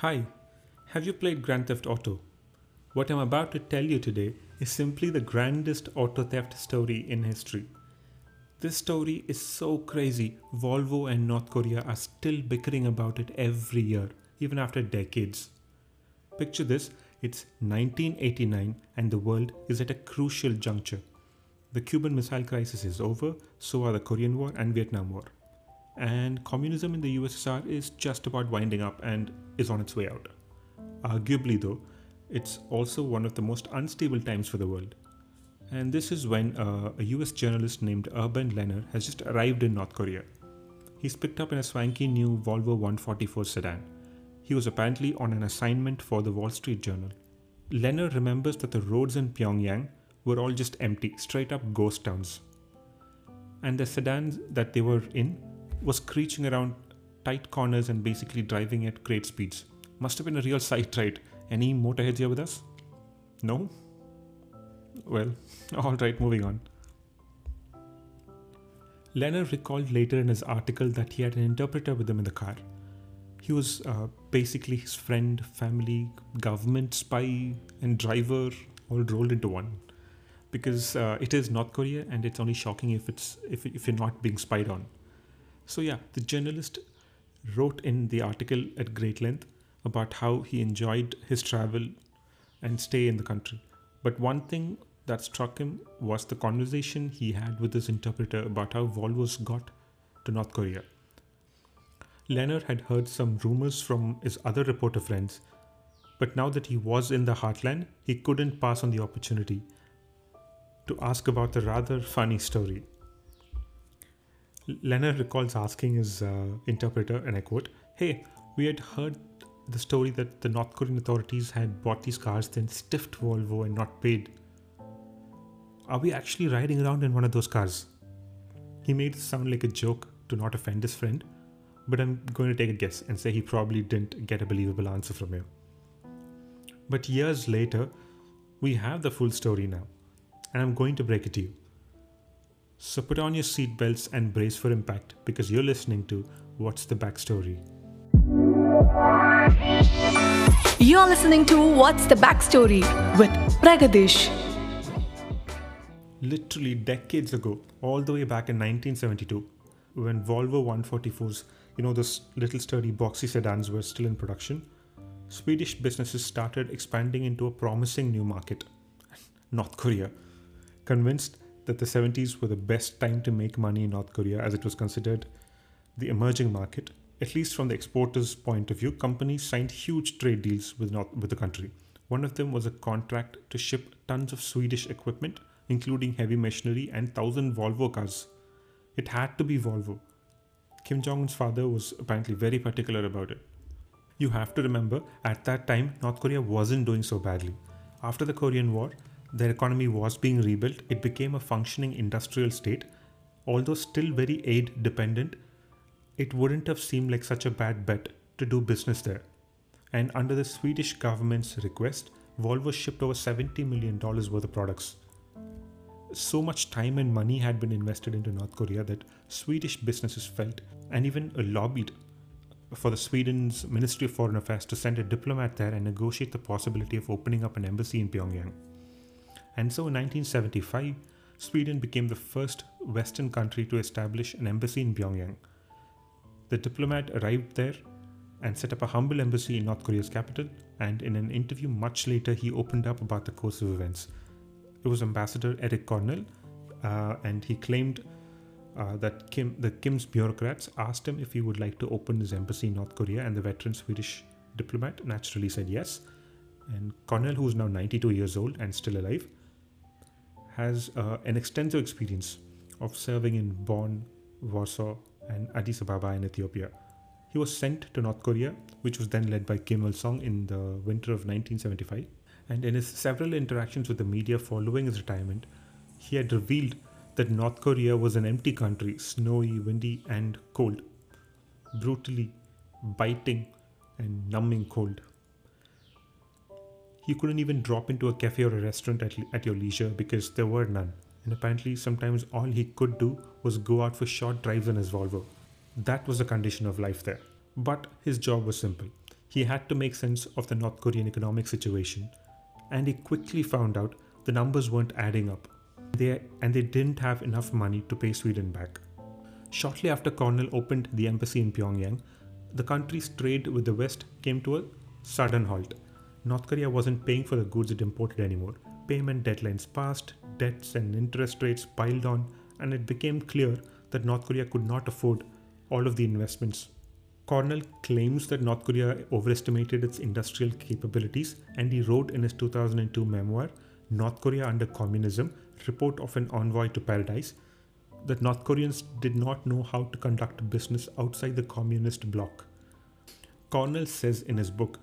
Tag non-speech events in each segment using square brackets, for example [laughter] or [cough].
Hi, have you played Grand Theft Auto? What I'm about to tell you today is simply the grandest auto theft story in history. This story is so crazy, Volvo and North Korea are still bickering about it every year, even after decades. Picture this it's 1989 and the world is at a crucial juncture. The Cuban Missile Crisis is over, so are the Korean War and Vietnam War. And communism in the USSR is just about winding up and is on its way out. Arguably, though, it's also one of the most unstable times for the world. And this is when uh, a US journalist named Urban Lehner has just arrived in North Korea. He's picked up in a swanky new Volvo 144 sedan. He was apparently on an assignment for the Wall Street Journal. Lehner remembers that the roads in Pyongyang were all just empty, straight up ghost towns. And the sedans that they were in was screeching around tight corners and basically driving at great speeds. Must have been a real [laughs] sight, right? Any motorheads here with us? No? Well, [laughs] alright, moving on. Lehner recalled later in his article that he had an interpreter with him in the car. He was uh, basically his friend, family, government spy, and driver all rolled into one because uh, it is North Korea and it's only shocking if it's if, if you're not being spied on. So yeah, the journalist wrote in the article at great length about how he enjoyed his travel and stay in the country. But one thing that struck him was the conversation he had with his interpreter about how Volvos got to North Korea. Lehner had heard some rumors from his other reporter friends, but now that he was in the heartland, he couldn't pass on the opportunity to ask about the rather funny story. Lehner recalls asking his uh, interpreter, and I quote, Hey, we had heard the story that the North Korean authorities had bought these cars, then stiffed Volvo and not paid. Are we actually riding around in one of those cars? He made it sound like a joke to not offend his friend, but I'm going to take a guess and say he probably didn't get a believable answer from him. But years later, we have the full story now and I'm going to break it to you. So put on your seatbelts and brace for impact because you're listening to What's the Backstory. You're listening to What's the Backstory with Pragadish. Literally decades ago, all the way back in 1972, when Volvo 144s, you know, those little sturdy boxy sedans were still in production, Swedish businesses started expanding into a promising new market [laughs] North Korea convinced that the 70s were the best time to make money in North Korea as it was considered the emerging market. At least from the exporters' point of view, companies signed huge trade deals with, North, with the country. One of them was a contract to ship tons of Swedish equipment, including heavy machinery and 1,000 Volvo cars. It had to be Volvo. Kim Jong un's father was apparently very particular about it. You have to remember, at that time, North Korea wasn't doing so badly. After the Korean War, their economy was being rebuilt, it became a functioning industrial state. Although still very aid dependent, it wouldn't have seemed like such a bad bet to do business there. And under the Swedish government's request, Volvo shipped over $70 million worth of products. So much time and money had been invested into North Korea that Swedish businesses felt and even lobbied for the Sweden's Ministry of Foreign Affairs to send a diplomat there and negotiate the possibility of opening up an embassy in Pyongyang. And so in 1975, Sweden became the first Western country to establish an embassy in Pyongyang. The diplomat arrived there and set up a humble embassy in North Korea's capital, and in an interview much later, he opened up about the course of events. It was Ambassador Erik Cornell, uh, and he claimed uh, that Kim, the Kim's bureaucrats asked him if he would like to open his embassy in North Korea, and the veteran Swedish diplomat naturally said yes. And Cornell, who is now 92 years old and still alive, has uh, an extensive experience of serving in Bonn, Warsaw, and Addis Ababa in Ethiopia. He was sent to North Korea, which was then led by Kim Il sung in the winter of 1975. And in his several interactions with the media following his retirement, he had revealed that North Korea was an empty country, snowy, windy, and cold. Brutally biting and numbing cold. You couldn't even drop into a cafe or a restaurant at, at your leisure because there were none. And apparently, sometimes all he could do was go out for short drives in his Volvo. That was the condition of life there. But his job was simple. he had to make sense of the North Korean economic situation, and he quickly found out the numbers weren't adding up. They, and they didn't have enough money to pay Sweden back. Shortly after Cornell opened the embassy in Pyongyang, the country's trade with the West came to a sudden halt. North Korea wasn't paying for the goods it imported anymore. Payment deadlines passed, debts and interest rates piled on, and it became clear that North Korea could not afford all of the investments. Cornell claims that North Korea overestimated its industrial capabilities, and he wrote in his 2002 memoir, North Korea Under Communism Report of an Envoy to Paradise, that North Koreans did not know how to conduct business outside the communist bloc. Cornell says in his book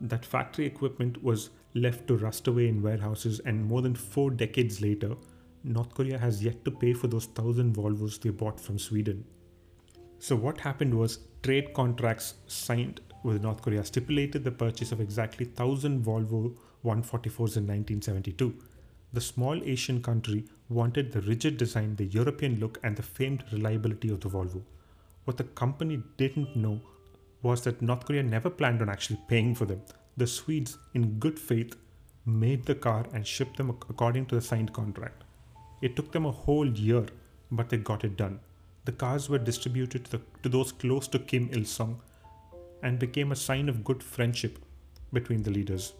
that factory equipment was left to rust away in warehouses, and more than four decades later, North Korea has yet to pay for those thousand Volvos they bought from Sweden. So, what happened was trade contracts signed with North Korea stipulated the purchase of exactly 1000 Volvo 144s in 1972. The small Asian country wanted the rigid design, the European look, and the famed reliability of the Volvo. What the company didn't know was that North Korea never planned on actually paying for them. The Swedes, in good faith, made the car and shipped them according to the signed contract. It took them a whole year, but they got it done. The cars were distributed to, the, to those close to Kim Il sung and became a sign of good friendship between the leaders.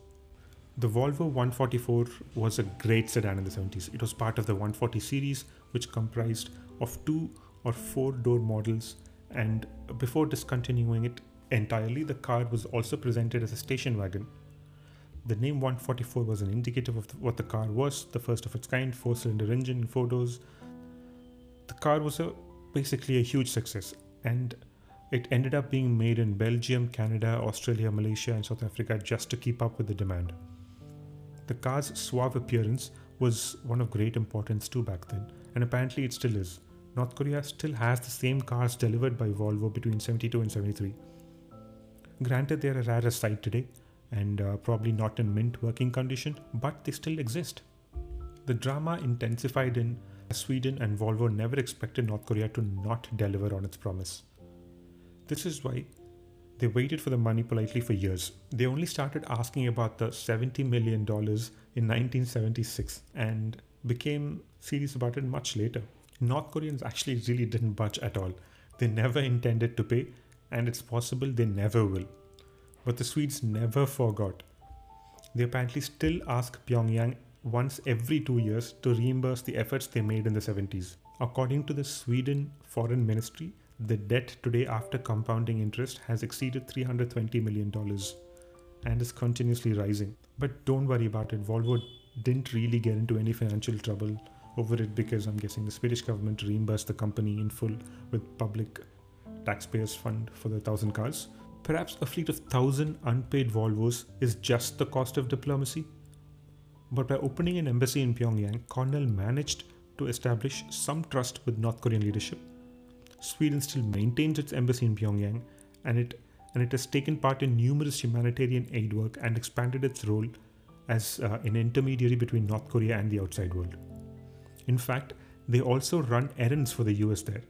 The Volvo 144 was a great sedan in the 70s. It was part of the 140 series, which comprised of two or four door models. And before discontinuing it entirely, the car was also presented as a station wagon. The name 144 was an indicative of what the car was, the first of its kind, four cylinder engine, four doors. The car was a basically a huge success, and it ended up being made in Belgium, Canada, Australia, Malaysia, and South Africa just to keep up with the demand. The car's suave appearance was one of great importance too back then, and apparently it still is. North Korea still has the same cars delivered by Volvo between 72 and 73. Granted, they are a rare sight today and uh, probably not in mint working condition, but they still exist. The drama intensified in Sweden and Volvo never expected North Korea to not deliver on its promise. This is why they waited for the money politely for years. They only started asking about the $70 million in 1976 and became serious about it much later. North Koreans actually really didn't budge at all. They never intended to pay, and it's possible they never will. But the Swedes never forgot. They apparently still ask Pyongyang once every two years to reimburse the efforts they made in the 70s. According to the Sweden Foreign Ministry, the debt today after compounding interest has exceeded $320 million and is continuously rising. But don't worry about it, Volvo didn't really get into any financial trouble over it because I'm guessing the Swedish government reimbursed the company in full with public taxpayers' fund for the thousand cars. Perhaps a fleet of thousand unpaid Volvos is just the cost of diplomacy. But by opening an embassy in Pyongyang, Cornell managed to establish some trust with North Korean leadership Sweden still maintains its embassy in Pyongyang and it and it has taken part in numerous humanitarian aid work and expanded its role as uh, an intermediary between North Korea and the outside world. In fact, they also run errands for the US there.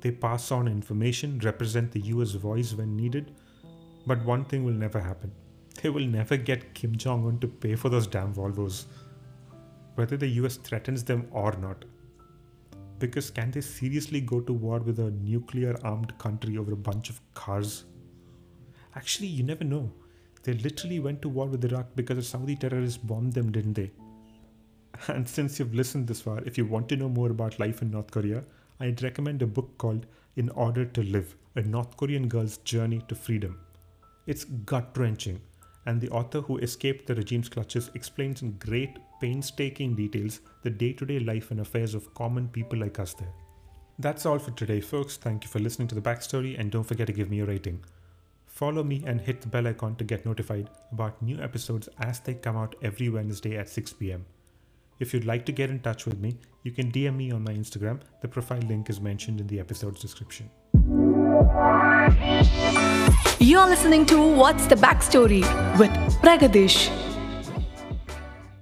They pass on information, represent the US voice when needed, but one thing will never happen. They will never get Kim Jong un to pay for those damn Volvos, whether the US threatens them or not because can they seriously go to war with a nuclear armed country over a bunch of cars? Actually, you never know. They literally went to war with Iraq because a Saudi terrorist bombed them, didn't they? And since you've listened this far, if you want to know more about life in North Korea, I'd recommend a book called In Order to Live A North Korean Girl's Journey to Freedom. It's gut wrenching, and the author who escaped the regime's clutches explains in great painstaking details the day to day life and affairs of common people like us there. That's all for today, folks. Thank you for listening to the backstory, and don't forget to give me a rating. Follow me and hit the bell icon to get notified about new episodes as they come out every Wednesday at 6 pm. If you'd like to get in touch with me, you can DM me on my Instagram. The profile link is mentioned in the episode's description. You're listening to What's the Backstory with Pragadish.